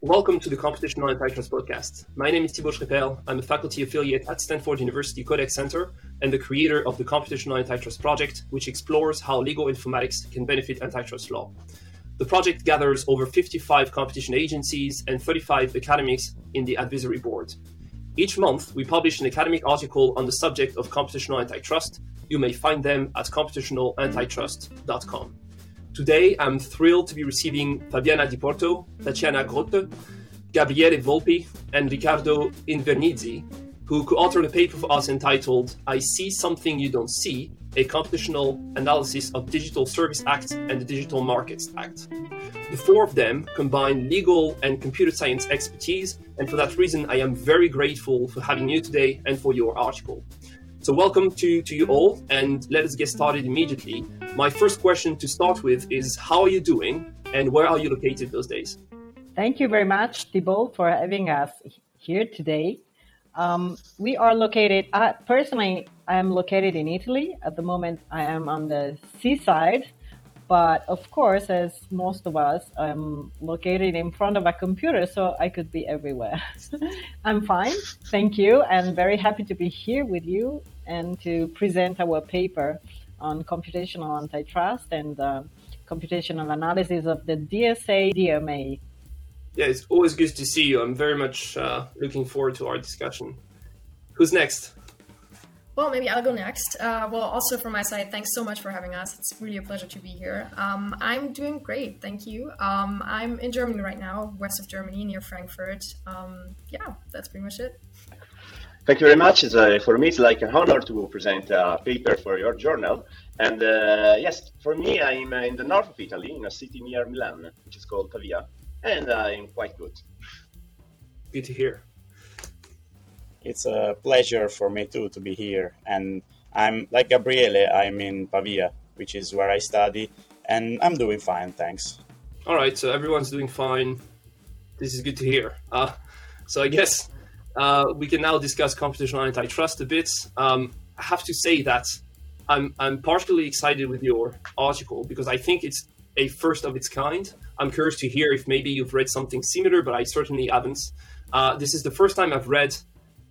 Welcome to the Computational Antitrust Podcast. My name is Thibault Schrepel. I'm a faculty affiliate at Stanford University Codex Center and the creator of the Computational Antitrust Project, which explores how legal informatics can benefit antitrust law. The project gathers over 55 competition agencies and 35 academics in the advisory board. Each month, we publish an academic article on the subject of computational antitrust. You may find them at computationalantitrust.com. Today, I'm thrilled to be receiving Fabiana Di Porto, Tatiana Grote, Gabriele Volpi, and Riccardo Invernizzi, who co authored a paper for us entitled I See Something You Don't See A Computational Analysis of Digital Service Act and the Digital Markets Act. The four of them combine legal and computer science expertise, and for that reason, I am very grateful for having you today and for your article. So, welcome to, to you all, and let us get started immediately. My first question to start with is How are you doing, and where are you located those days? Thank you very much, Thibault, for having us here today. Um, we are located, uh, personally, I am located in Italy. At the moment, I am on the seaside but of course, as most of us, I'm located in front of a computer, so I could be everywhere. I'm fine, thank you, and very happy to be here with you and to present our paper on computational antitrust and uh, computational analysis of the DSA DMA. Yeah, it's always good to see you. I'm very much uh, looking forward to our discussion. Who's next? Well, maybe I'll go next. Uh, well, also from my side, thanks so much for having us. It's really a pleasure to be here. Um, I'm doing great, thank you. Um, I'm in Germany right now, west of Germany, near Frankfurt. Um, yeah, that's pretty much it. Thank you very much. Uh, for me, it's like an honor to present a paper for your journal. And uh, yes, for me, I'm in the north of Italy, in a city near Milan, which is called Pavia, and I'm quite good. Good to hear it's a pleasure for me too to be here. And I'm like Gabriele, I'm in Pavia, which is where I study, and I'm doing fine, thanks. All right, so everyone's doing fine. This is good to hear. Uh, so I guess uh, we can now discuss computational antitrust a bit. Um, I have to say that I'm I'm excited with your article because I think it's a first of its kind. I'm curious to hear if maybe you've read something similar, but I certainly haven't. Uh, this is the first time I've read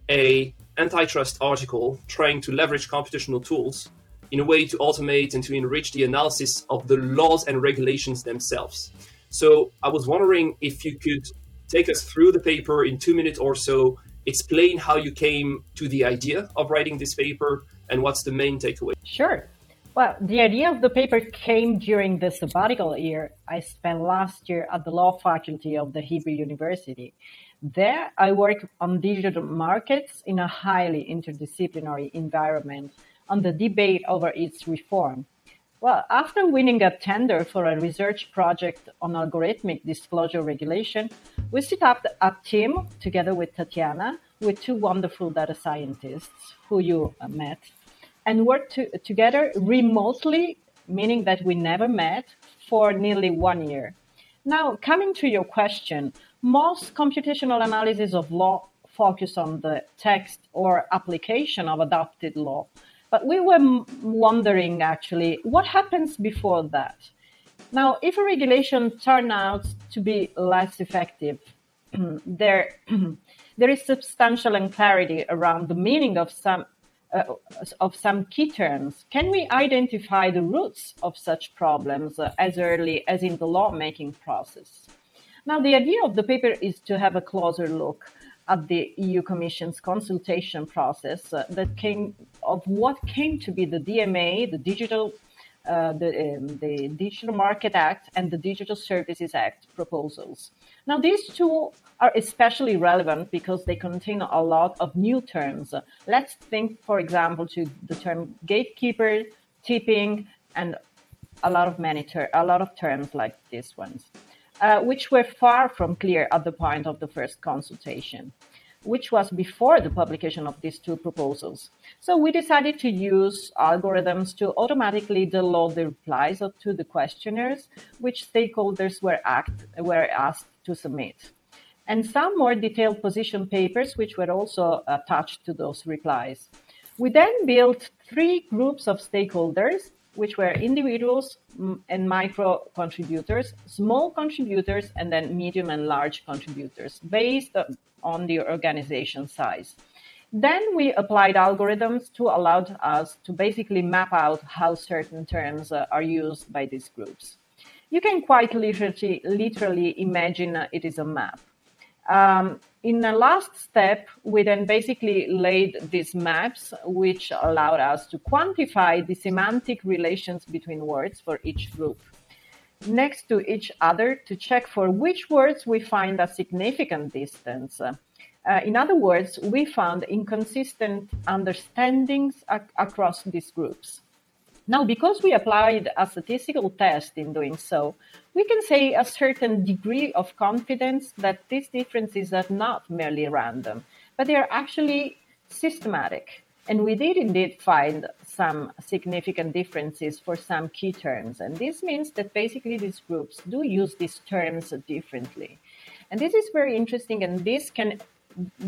a antitrust article trying to leverage computational tools in a way to automate and to enrich the analysis of the laws and regulations themselves. So I was wondering if you could take us through the paper in two minutes or so, explain how you came to the idea of writing this paper and what's the main takeaway. Sure. Well, the idea of the paper came during the sabbatical year I spent last year at the law faculty of the Hebrew University. There, I work on digital markets in a highly interdisciplinary environment on the debate over its reform. Well, after winning a tender for a research project on algorithmic disclosure regulation, we set up a team together with Tatiana, with two wonderful data scientists who you met, and worked to, together remotely, meaning that we never met for nearly one year. Now, coming to your question, most computational analysis of law focus on the text or application of adopted law. But we were wondering actually what happens before that. Now, if a regulation turns out to be less effective, there, there is substantial unclarity around the meaning of some uh, of some key terms. Can we identify the roots of such problems uh, as early as in the lawmaking process? Now, the idea of the paper is to have a closer look at the EU Commission's consultation process uh, that came of what came to be the DMA, the Digital, uh, the, um, the Digital Market Act, and the Digital Services Act proposals. Now, these two are especially relevant because they contain a lot of new terms. Let's think, for example, to the term gatekeeper, tipping, and a lot of many ter- a lot of terms like these ones uh, which were far from clear at the point of the first consultation, which was before the publication of these two proposals. So we decided to use algorithms to automatically download the replies to the questionnaires, which stakeholders were, act, were asked to submit. And some more detailed position papers, which were also attached to those replies. We then built three groups of stakeholders which were individuals and micro contributors, small contributors, and then medium and large contributors based on the organization size. Then we applied algorithms to allow us to basically map out how certain terms uh, are used by these groups. You can quite literally, literally imagine it is a map. Um, in the last step, we then basically laid these maps, which allowed us to quantify the semantic relations between words for each group next to each other to check for which words we find a significant distance. Uh, in other words, we found inconsistent understandings ac- across these groups. Now, because we applied a statistical test in doing so, we can say a certain degree of confidence that these differences are not merely random, but they are actually systematic. And we did indeed find some significant differences for some key terms. And this means that basically these groups do use these terms differently. And this is very interesting, and this can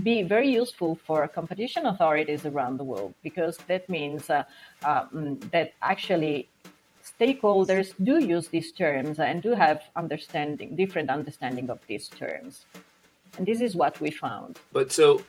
be very useful for competition authorities around the world because that means uh, um, that actually stakeholders do use these terms and do have understanding different understanding of these terms. And this is what we found. But so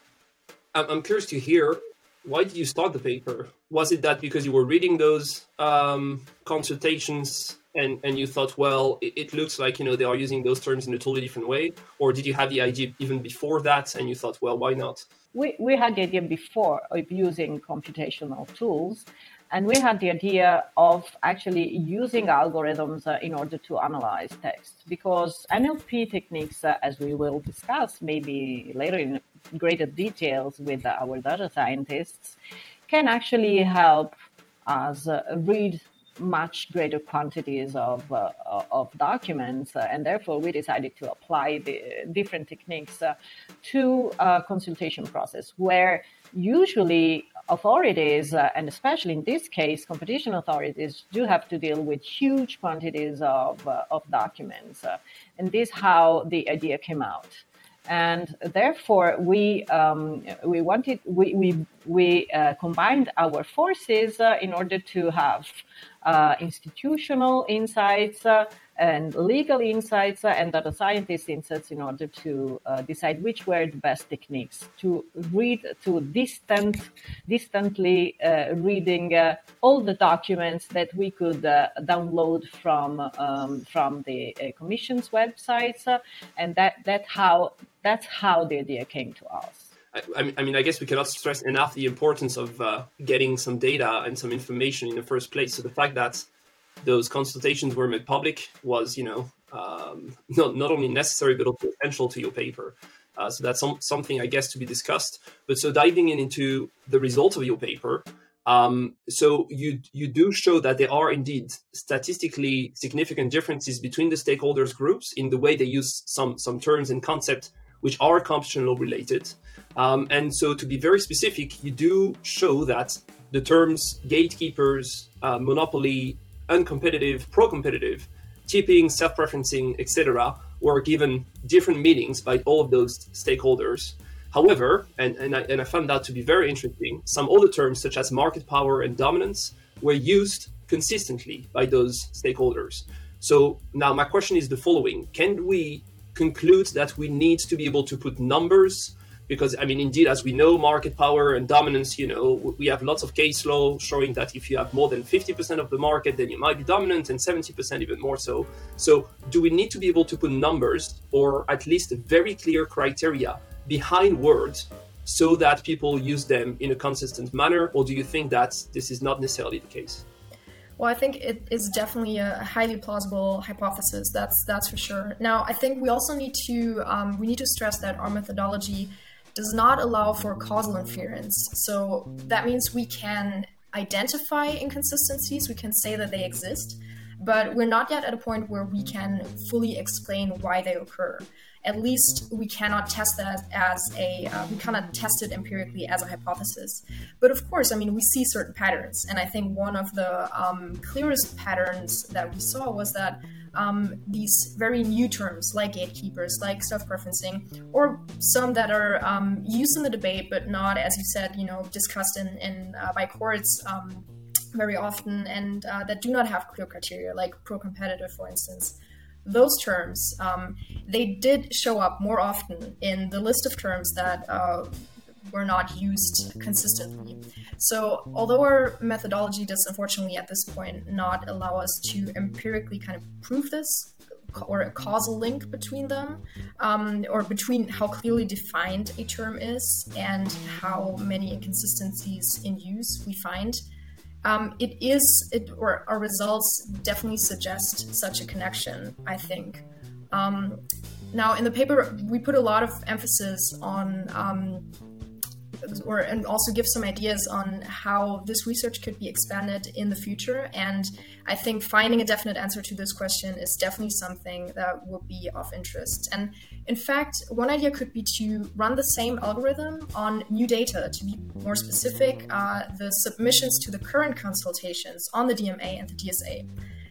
i'm curious to hear why did you start the paper? Was it that because you were reading those um, consultations and and you thought well it, it, looks like you know they are using those terms in a totally different way or did you have the idea even before that and you thought well why not? We, we had the idea before of using computational tools and we had the idea of actually using algorithms uh, in order to analyze text because nlp techniques uh, as we will discuss maybe later in greater details with our data scientists can actually help us uh, read much greater quantities of, uh, of documents, uh, and therefore we decided to apply the different techniques uh, to consultation process where usually authorities, uh, and especially in this case, competition authorities, do have to deal with huge quantities of, uh, of documents. Uh, and this is how the idea came out and therefore we um, we wanted we we, we uh, combined our forces uh, in order to have uh, institutional insights uh, and legal insights uh, and data scientist insights in order to uh, decide which were the best techniques to read to distant distantly reading all the documents that we could download from um, from the commission's websites and that that how that's how the idea came to us. I, I, mean, I guess we cannot stress enough the importance of uh, getting some data and some information in the first place. So the fact that those consultations were made public was, you know, um, not not only necessary but also essential to your paper. Uh, so that's some, something I guess to be discussed. But so diving in into the results of your paper, um, so you you do show that there are indeed statistically significant differences between the stakeholders groups in the way they use some some terms and concepts which are computational related. Um, and so, to be very specific, you do show that the terms gatekeepers, uh, monopoly, uncompetitive, pro-competitive, tipping, self-preferencing, etc., were given different meanings by all of those stakeholders. However, and, and, I, and I found that to be very interesting, some other terms such as market power and dominance were used consistently by those stakeholders. So now my question is the following: Can we conclude that we need to be able to put numbers because I mean, indeed, as we know, market power and dominance, you know, we have lots of case law showing that if you have more than 50% of the market, then you might be dominant and 70% even more so. So, do we need to be able to put numbers or at least very clear criteria behind words so that people use them in a consistent manner? Or do you think that this is not necessarily the case? Well, I think it is definitely a highly plausible hypothesis. That's that's for sure. Now, I think we also need to um, we need to stress that our methodology does not allow for causal inference. So that means we can identify inconsistencies. We can say that they exist, but we're not yet at a point where we can fully explain why they occur. At least we cannot test that as a uh, we cannot test it empirically as a hypothesis. But of course i mean we see certain patterns. And i think one of the um, clearest patterns that we saw was that um, these very new terms like gatekeepers like self-preferencing or some that are um, used in the debate but not as you said you know discussed in, in uh, by courts um, very often and uh, that do not have clear criteria, like pro-competitive, for instance. Those terms, um, they did show up more often in the list of terms that uh, were not used consistently. So, although our methodology does unfortunately at this point not allow us to empirically kind of prove this, or a causal link between them, um, or between how clearly defined a term is and how many inconsistencies in use we find. Um, it is, it, or our results definitely suggest such a connection, I think. Um, now, in the paper, we put a lot of emphasis on um, or and also give some ideas on how this research could be expanded in the future. And I think finding a definite answer to this question is definitely something that would be of interest. And in fact, one idea could be to run the same algorithm on new data. To be more specific, uh, the submissions to the current consultations on the DMA and the DSA.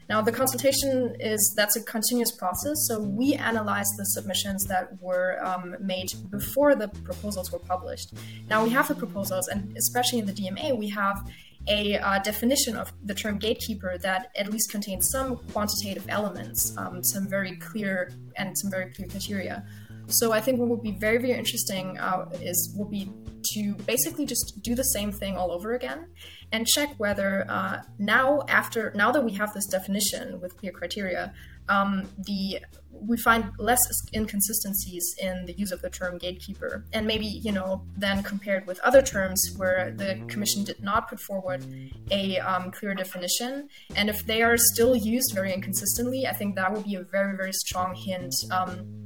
Now, the consultation is that's a continuous process. So we analyze the submissions that were um, made before the proposals were published. Now we have the proposals, and especially in the DMA, we have a uh, definition of the term gatekeeper that at least contains some quantitative elements, um, some very clear and some very clear criteria. So I think what would be very, very interesting uh, is will be to basically just do the same thing all over again and check whether uh, now after now that we have this definition with clear criteria um, the we find less inconsistencies in the use of the term gatekeeper and maybe you know then compared with other terms where the commission did not put forward a um, clear definition. And if they are still used very inconsistently i think that would be a very very strong hint um,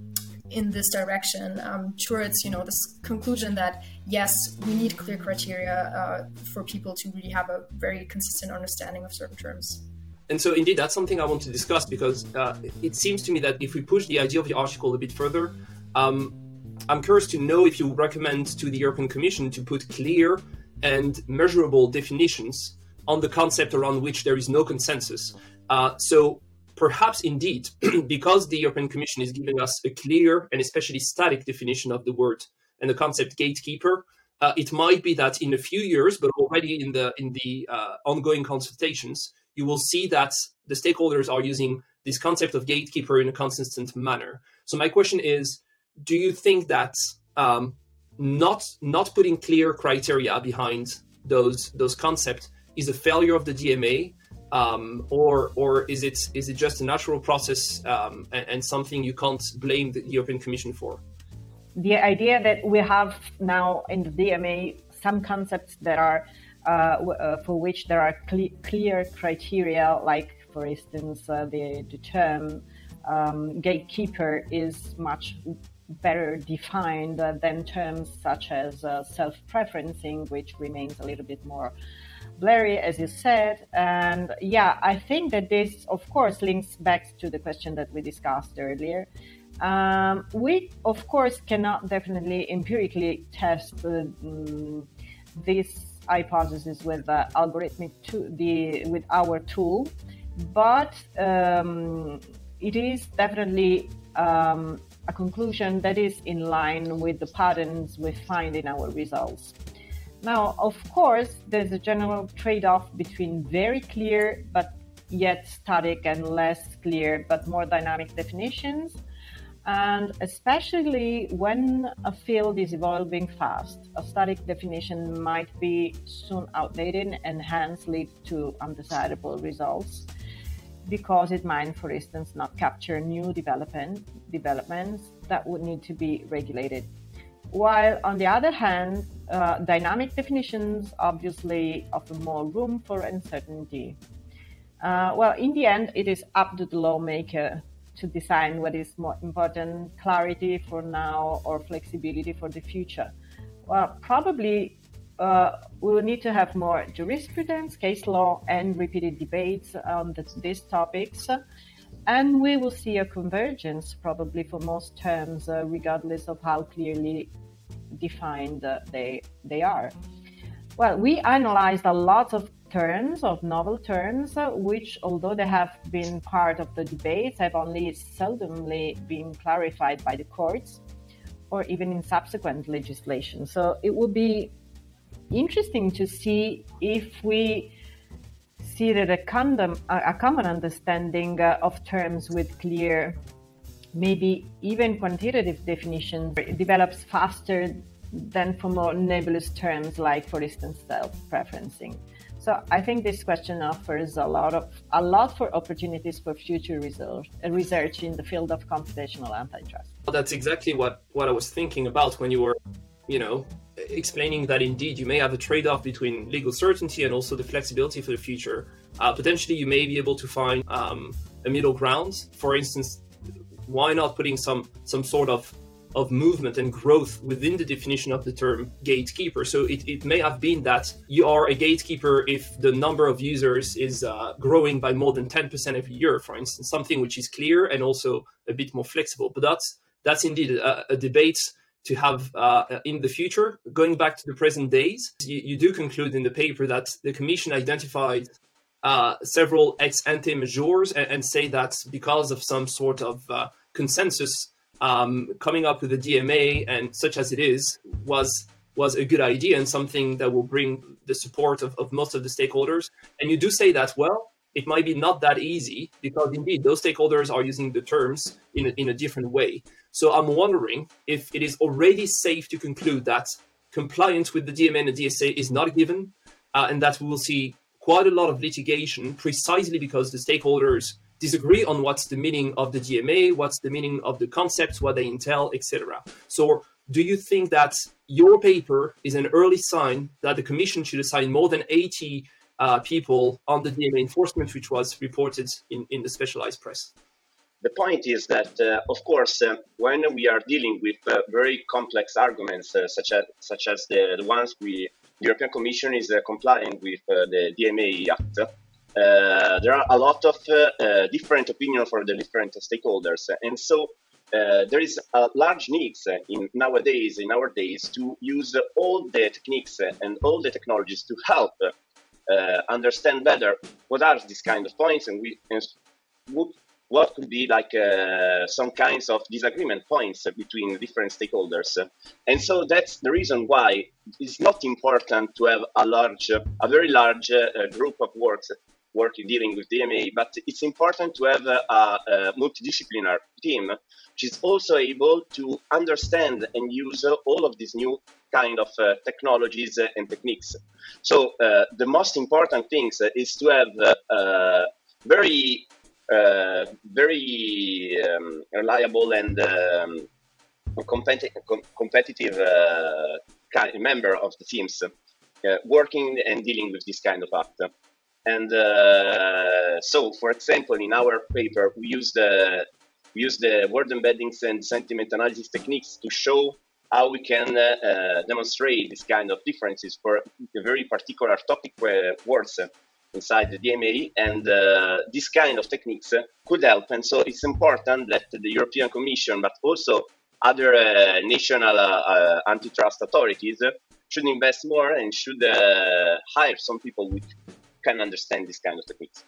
in this direction um, towards you know this conclusion that yes we need clear criteria uh, for people to really have a very consistent understanding of certain terms. And so indeed that's something i want to discuss because uh, it seems to me that if we push the idea of the article a bit further um, i'm curious to know if you recommend to the european commission to put clear and measurable definitions on the concept around which there is no consensus. Uh, so perhaps indeed, because the European Commission is giving us a clear and especially static definition of the word and the concept gatekeeper, uh, it might be that in a few years, but already in the in the uh, ongoing consultations, you will see that the stakeholders are using this concept of gatekeeper in a consistent manner. So my question is, do you think that um, not not putting clear criteria behind those those concepts is a failure of the DMA um, or or is it is it just a natural process um, and, and, something you can't blame the European Commission for? The idea that we have now in the DMA some concepts that are uh, uh, for which there are cle- clear criteria, like for instance uh, the the term um, gatekeeper is much better defined than terms such as uh, self-preferencing, which remains a little bit more blurry, as you said. And yeah, I think that this, of course, links back to the question that we discussed earlier. Um, we, of course, cannot definitely empirically test uh, mm, this hypothesis with the algorithmic to the with our tool, but um, it is definitely um, a conclusion that is in line with the patterns we find in our results. Now, of course, there's a general trade off between very clear but yet static and less clear but more dynamic definitions. And especially when a field is evolving fast, a static definition might be soon outdated and hence lead to undesirable results because it might, for instance, not capture new development, developments that would need to be regulated. While on the other hand, uh, dynamic definitions obviously offer more room for uncertainty. Uh, well, in the end, it is up to the lawmaker to decide what is more important clarity for now or flexibility for the future. Well, probably uh, we will need to have more jurisprudence, case law, and repeated debates on the, these topics. And we will see a convergence probably for most terms, uh, regardless of how clearly defined they, they are. Well, we analyzed a lot of terms, of novel terms, which, although they have been part of the debates, have only seldomly been clarified by the courts or even in subsequent legislation. So it would be interesting to see if we consider a, condom, a common understanding uh, of terms with clear, maybe even quantitative definitions develops faster than for more nebulous terms like, for instance, self-preferencing. So I think this question offers a lot of a lot for opportunities for future research, research in the field of computational antitrust. Well, that's exactly what, what I was thinking about when you were, you know, explaining that indeed you may have a trade-off between legal certainty and also the flexibility for the future. Uh, potentially, you may be able to find um, a middle ground. For instance, why not putting some some sort of of movement and growth within the definition of the term gatekeeper. So it, it may have been that you are a gatekeeper if the number of users is uh, growing by more than 10% every year, for instance, something which is clear and also a bit more flexible. But that's that's indeed a, a debate to have uh, in the future. Going back to the present days, you, you, do conclude in the paper that the Commission identified uh, several ex ante measures and, and, say that because of some sort of uh, consensus um, coming up with the DMA and such as it is was was a good idea and something that will bring the support of, of most of the stakeholders. And you do say that well, it might be not that easy because indeed those stakeholders are using the terms in a, in a different way. So I'm wondering if it is already safe to conclude that compliance with the DMA and the DSA is not given, uh, and that we will see quite a lot of litigation precisely because the stakeholders disagree on what's the meaning of the DMA, what's the meaning of the concepts, what they entail, etc. So, do you think that your paper is an early sign that the Commission should assign more than 80 uh, people on the DMA enforcement, which was reported in, in the specialized press? The point is that, uh, of course, uh, when we are dealing with uh, very complex arguments, uh, such as such as the, the, ones we European Commission is uh, complying with the DMA Act, uh, there are a lot of uh, uh, different opinions for the different stakeholders, and so uh, there is a large need in nowadays in our days to use all the techniques and all the technologies to help uh, understand better what are these kind of points and, we, and what, what could be like uh, some kinds of disagreement points between different stakeholders and so that's the reason why it's not important to have a large a very large group of works working dealing with DMA, but it's important to have a, a multidisciplinary team which is also able to understand and use all of these new kind of uh, technologies and techniques. So uh, the most important things is to have uh, very, uh, very um, reliable and um, competi- com- competitive uh, member of the teams uh, working and dealing with this kind of act. And uh, so, for example, in our paper, we use the we use the word embeddings and sentiment analysis techniques to show how we can uh, demonstrate this kind of differences for a very particular topic words inside the DMA, and uh, this kind of techniques could help. And so, it's important that the European Commission, but also other uh, national antitrust authorities, should invest more and should hire some people with can understand this kind of techniques.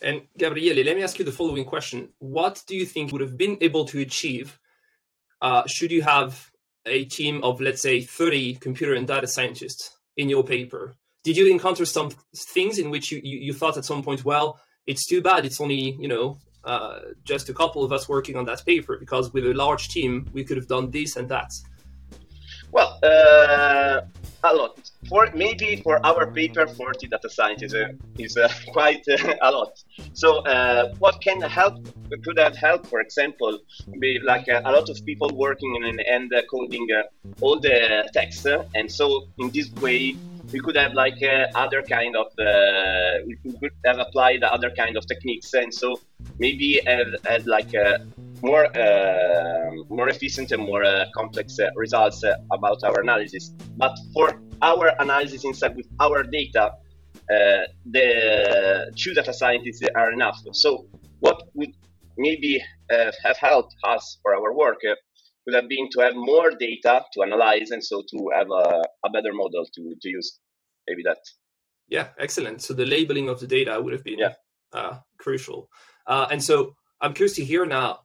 And Gabriele, let me ask you the following question: What do you think would have been able to achieve uh, should you have a team of, let's say, thirty computer and data scientists in your paper? Did you encounter some things in which you, you, you thought at some point, well, it's too bad it's only you know uh, just a couple of us working on that paper because with a large team we could have done this and that. Well, uh, a lot. For maybe for our paper, 40 data scientists uh, is uh, quite uh, a lot. So, uh, what can help? Could have helped, for example, be like uh, a lot of people working in and coding all the text, and so in this way we could have like uh, other kind of uh, we could have applied other kind of techniques and so maybe have had like uh, more uh, more efficient and more uh, complex uh, results about our analysis but for our analysis inside with our data the two data scientists are enough so what would maybe have helped us for our work would have been to have more data to analyze and so to have a, a better model to, to use. Maybe that. Yeah, excellent. So the labeling of the data would have been yeah. uh, crucial. Uh, and so I'm curious to hear now.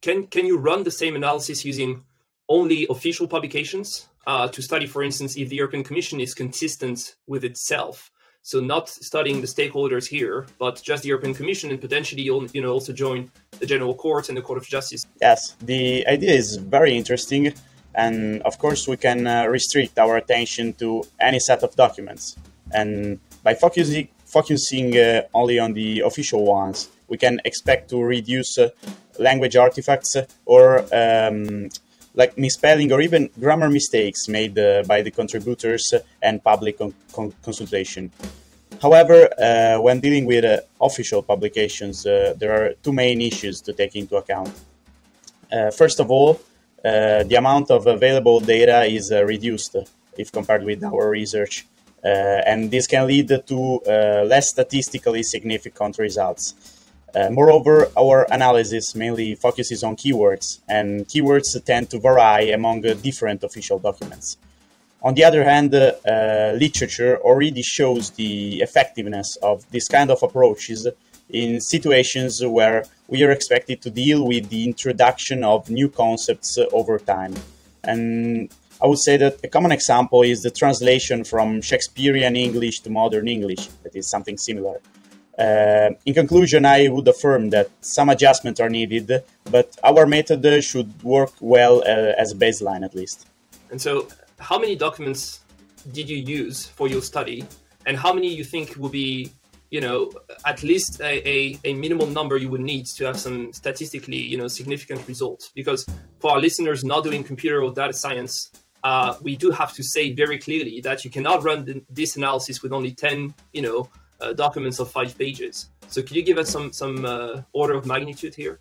Can can you run the same analysis using only official publications uh, to study, for instance, if the European Commission is consistent with itself? So not studying the stakeholders here, but just the European Commission and potentially you know also join the General Court and the Court of Justice. Yes, the idea is very interesting, and of course we can uh, restrict our attention to any set of documents, and by focusing focusing uh, only on the official ones, we can expect to reduce uh, language artifacts or um, like misspelling or even grammar mistakes made uh, by the contributors and public con- con- consultation. However, uh, when dealing with uh, official publications, uh, there are two main issues to take into account. Uh, first of all, the amount of available data is reduced if compared with our research, and this can lead to less statistically significant results. Uh, moreover, our analysis mainly focuses on keywords, and keywords tend to vary among uh, different official documents. On the other hand, uh, literature already shows the effectiveness of this kind of approaches in situations where we are expected to deal with the introduction of new concepts over time. And I would say that a common example is the translation from Shakespearean English to modern English, that is something similar. Uh, in conclusion, I would affirm that some adjustments are needed, but our method should work well uh, as a baseline at least. And so, how many documents did you use for your study, and how many you think will be, you know, at least a, a, a minimal number you would need to have some statistically, you know, significant results? Because for our listeners not doing computer or data science, uh, we do have to say very clearly that you cannot run the, this analysis with only 10, you know, uh, documents of five pages. So could you give us some some uh, order of magnitude here?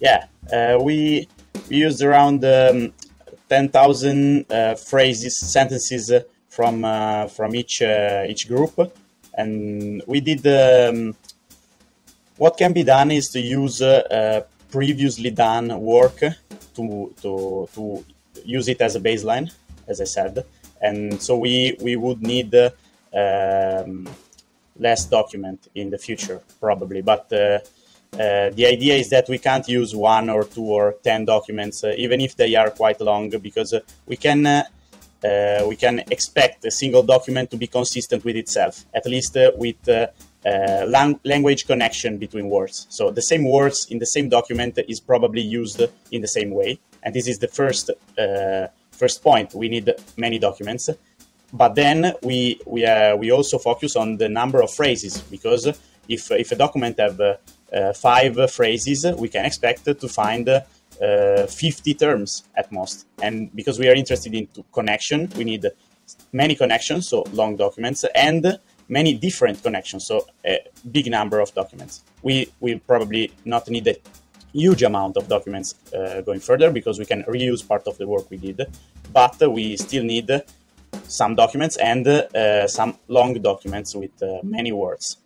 Yeah, uh, we we used around um, ten thousand uh, phrases, sentences from uh, from each each group, and we did. Um, what can be done is to use previously done work to to to use it as a baseline, as I said, and so we we would need um, less document in the future, probably. But uh, uh, the idea is that we can't use one or two or ten documents, uh, even if they are quite long, because uh, we can uh, uh, we can expect a single document to be consistent with itself, at least with lang- language connection between words. So the same words in the same document is probably used in the same way, and this is the first first point. We need many documents but then we we uh, we also focus on the number of phrases because if if a document have uh, uh, five phrases, we can expect to find uh, 50 terms at most. And because we are interested in connection, we need many connections, so long documents, and many different connections, so a big number of documents. We will probably not need a huge amount of documents uh, going further because we can reuse part of the work we did, but we still need some documents and uh, some long documents with uh, many words.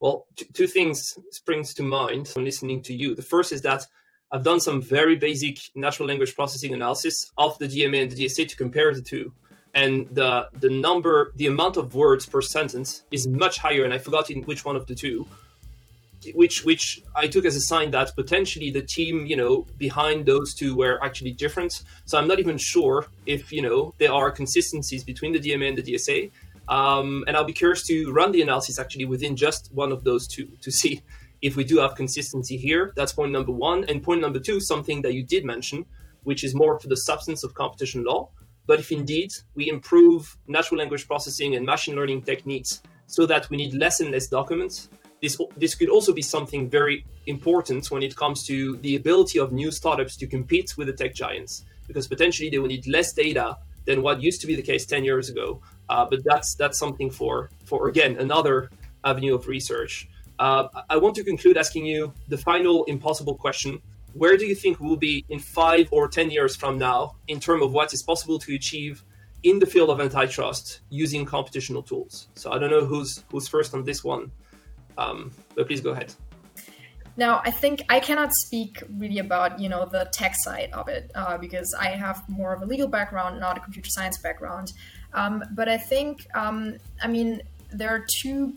Well, two things springs to mind when listening to you. The first is that I've done some very basic natural language processing analysis of the DMA and the DSA to compare the two. And the the number, the amount of words per sentence is much higher, and I forgot in which one of the two which which I took as a sign that potentially the team, you know, behind those two were actually different. So I'm not even sure if you know there are consistencies between the DMA and the DSA. Um, and I'll be curious to run the analysis actually within just one of those two to see if we do have consistency here. That's point number one. And point number two, something that you did mention, which is more to the substance of competition law. But if indeed we improve natural language processing and machine learning techniques so that we need less and less documents, this this could also be something very important when it comes to the ability of new startups to compete with the tech giants because potentially they will need less data than what used to be the case 10 years ago uh, but that's that's something for for again another avenue of research uh, i want to conclude asking you the final impossible question where do you think we'll be in five or ten years from now in terms of what is possible to achieve in the field of antitrust using computational tools so i don't know who's who's first on this one um, but please go ahead. Now, I think I cannot speak really about you know the tech side of it uh, because I have more of a legal background, not a computer science background. Um, but I think, um, I mean, there are two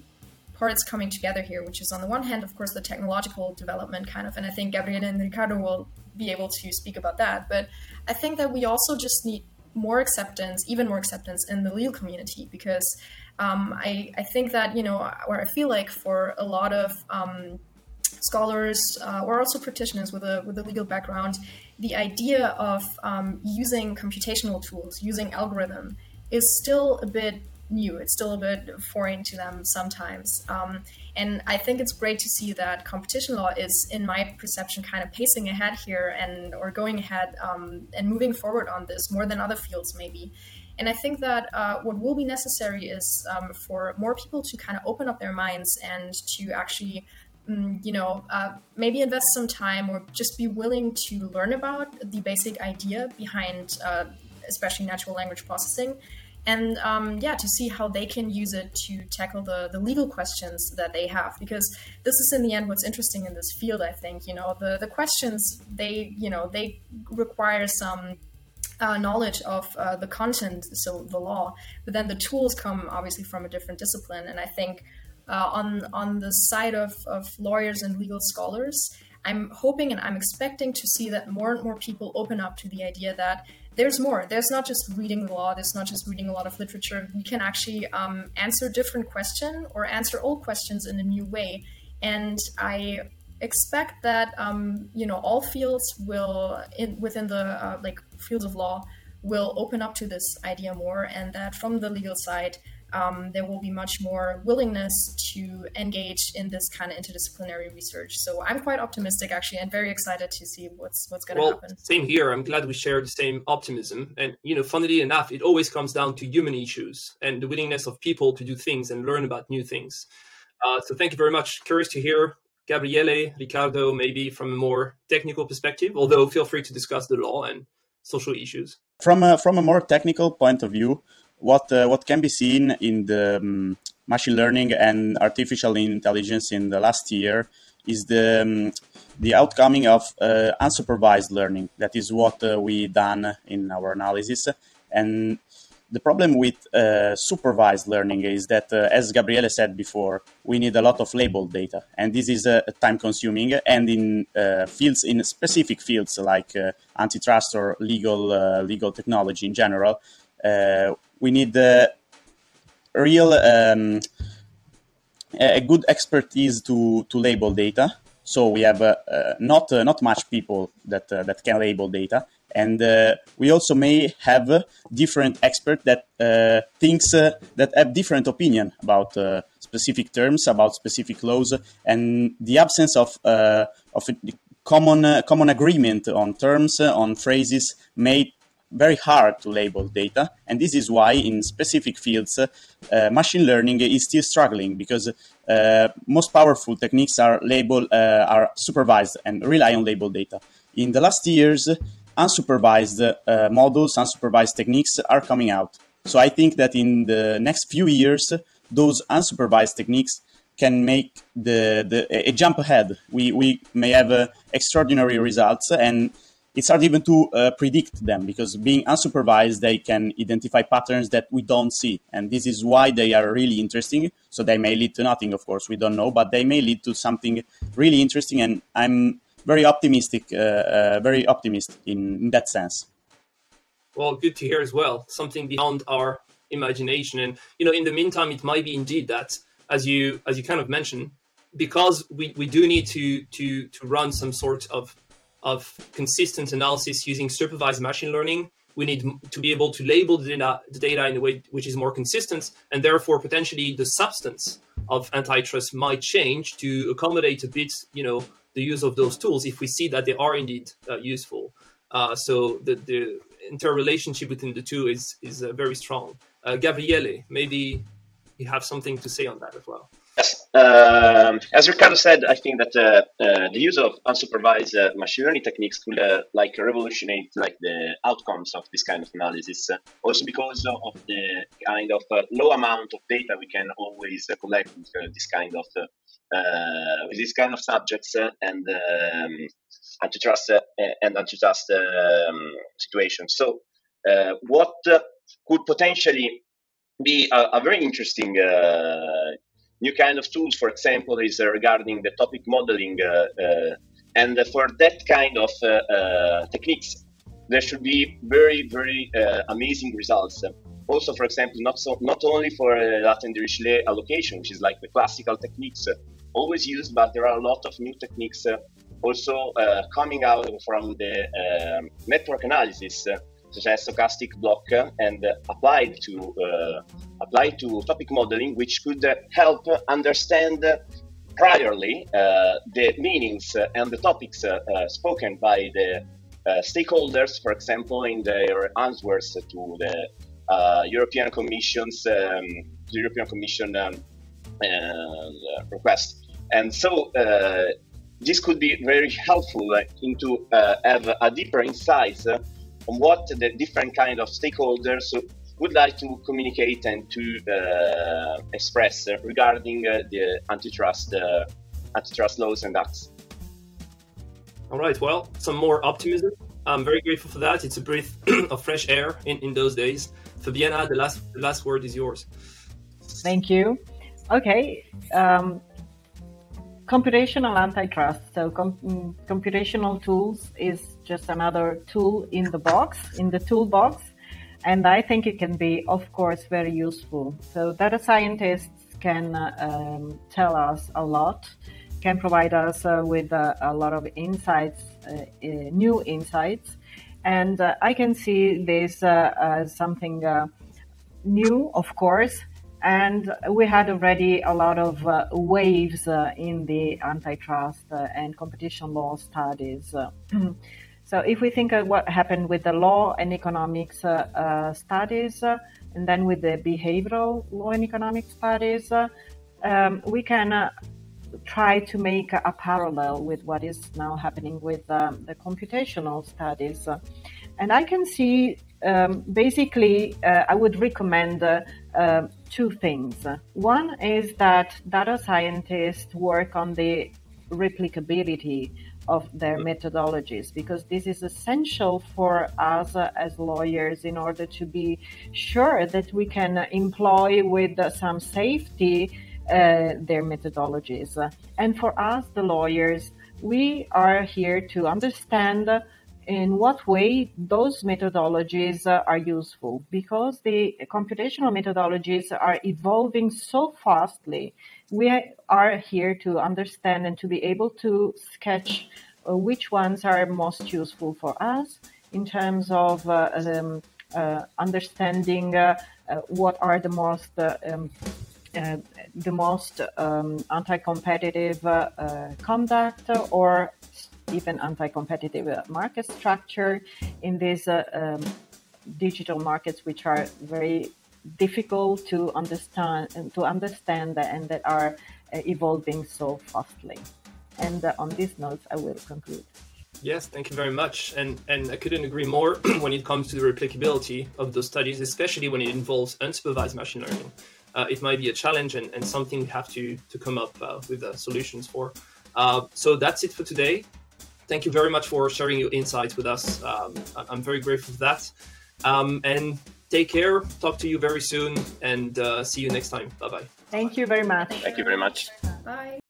parts coming together here, which is on the one hand, of course, the technological development kind of, and I think Gabriele and Riccardo will be able to speak about that. But I think that we also just need more acceptance, even more acceptance in the legal community because um, I, I think that, you know, or I feel like for a lot of um, scholars uh, or also practitioners with a, with a legal background, the idea of um, using computational tools, using algorithm, is still a bit new. It's still a bit foreign to them sometimes. Um, and I think it's great to see that competition law is, in my perception, kind of pacing ahead here and or going ahead um, and moving forward on this more than other fields maybe. And I think that uh, what will be necessary is um, for more people to kind of open up their minds and to actually mm, you know, uh, maybe invest some time or just be willing to learn about the basic idea behind, uh, especially natural language processing, and um, yeah, to see how they can use it to tackle the, the legal questions that they have. Because this is in the end what's interesting in this field, I think. You know, the, the questions, they, you know, they require some uh, knowledge of uh, the content, so the law, but then the tools come obviously from a different discipline. And I think uh, on, on the side of, of lawyers and legal scholars, I'm hoping and I'm expecting to see that more and more people open up to the idea that there's more. There's not just reading the law. There's not just reading a lot of literature. We can actually um, answer different questions or answer old questions in a new way. And I expect that um, you know all fields will in, within the uh, like fields of law will open up to this idea more, and that from the legal side um, there will be much more willingness to engage in this kind of interdisciplinary research. So I'm quite optimistic, actually, and very excited to see what's what's going to well, happen. Same here. I'm glad we share the same optimism. And you know, funnily enough, it always comes down to human issues and the willingness of people to do things and learn about new things. Uh, so thank you very much. Curious to hear Gabriele, Riccardo, maybe from a more technical perspective. Although feel free to discuss the law and social issues. From a, from a more technical point of view, what uh, what can be seen in the um, machine learning and artificial intelligence in the last year is the um, the outcoming of uh, unsupervised learning. That is what uh, we done in our analysis, and the problem with uh, supervised learning is that, uh, as Gabriele said before, we need a lot of labeled data, and this is uh, time consuming. And in fields, in specific fields like antitrust or legal legal technology in general, we need the real um, a good expertise to to label data. So we have uh, uh, not uh, not much people that uh, that can label data, and uh, we also may have different experts that uh, thinks that have different opinion about specific terms, about specific laws, and the absence of of common common agreement on terms on phrases may very hard to label data. And this is why in specific fields, uh, machine learning is still struggling because uh, most powerful techniques are label, uh, are supervised and rely on label data. In the last years, unsupervised uh, models, unsupervised techniques are coming out. So I think that in the next few years, those unsupervised techniques can make the, the a jump ahead. We, we may have uh, extraordinary results and it's hard even to uh, predict them because being unsupervised, they can identify patterns that we don't see. And this is why they are really interesting. So they may lead to nothing, of course, we don't know, but they may lead to something really interesting. And I'm very optimistic, uh, uh, very optimistic in, in that sense. Well, good to hear as well. Something beyond our imagination. And, you know, in the meantime, it might be indeed that, as you, as you kind of mentioned, because we, we do need to, to, to run some sort of of consistent analysis using supervised machine learning, we need to be able to label the data, the data in a way which is more consistent, and therefore potentially the substance of antitrust might change to accommodate a bit, you know, the use of those tools if we see that they are indeed uh, useful. Uh, so the, the interrelationship between the two is is uh, very strong. Uh, Gabriele, maybe you have something to say on that as well. Yes. Um, as Riccardo said, I think that uh, uh, the use of unsupervised uh, machine learning techniques could uh, like revolutionize like the outcomes of this kind of analysis. also because of the kind of uh, low amount of data we can always uh, collect with this kind of with this kind of subjects and um, antitrust and antitrust um, situations. So, what could potentially be a, a very interesting new kind of tools, for example, is uh, regarding the topic modeling. Uh, uh, and for that kind of techniques, there should be very, very uh, amazing results. Also, for example, not so not only for uh, Latent Dirichlet allocation, which is like the classical techniques uh, always used, but there are a lot of new techniques uh, also uh, coming out from the um, network analysis, uh, such as stochastic block, uh, and uh, applied to uh, applied to topic modeling, which could help understand priorly the meanings and the topics spoken by the uh, stakeholders, for example, in their answers to the uh, European Commission's um, the European Commission um, uh, request. And so this could be very helpful into have a deeper insight on what the different kind of stakeholders would like to communicate and to uh, express regarding uh, the antitrust uh, antitrust laws and acts. All right. Well, some more optimism. I'm very grateful for that. It's a breath of fresh air in, in those days. Fabiana, the last the last word is yours. Thank you. Okay. Um, computational antitrust. So com- mm, computational tools is just another tool in the box, in the toolbox. And I think it can be, of course, very useful. So data scientists can uh, um, tell us a lot can provide us uh, with uh, a lot of insights, uh, new insights. And I can see this as something new, of course, and we had already a lot of uh, waves uh, in the antitrust uh, and competition law studies. so, if we think of what happened with the law and economics studies, and then with the behavioral law and economic studies, um, we can try to make a parallel with what is now happening with um, the computational studies. and I can see um, basically, uh, I would recommend uh, uh, two things. One is that data scientists work on the replicability of their methodologies because this is essential for us uh, as lawyers in order to be sure that we can employ with uh, some safety uh, their methodologies. And for us, the lawyers, we are here to understand in what way those methodologies are useful because the computational methodologies are evolving so fastly. We are here to understand and to be able to sketch uh, which ones are most useful for us in terms of uh, um, uh, understanding uh, what are the most um, uh, the most um, anti-competitive uh, uh, conduct or even anti-competitive market structure in these um, digital markets, which are very difficult to understand to understand and that are evolving so fastly. And on these notes, I will conclude. Yes, thank you very much. And and I couldn't agree more when it comes to the replicability of those studies, especially when it involves unsupervised machine learning uh, it might be a challenge and, and something we have to, to come up uh, with uh, solutions for. Uh, so that's it for today. Thank you very much for sharing your insights with us. Um, I'm very grateful for that. Um, and take care. Talk to you very soon and uh, see you next time. Bye bye. Thank you very much. Thank you very much. Bye.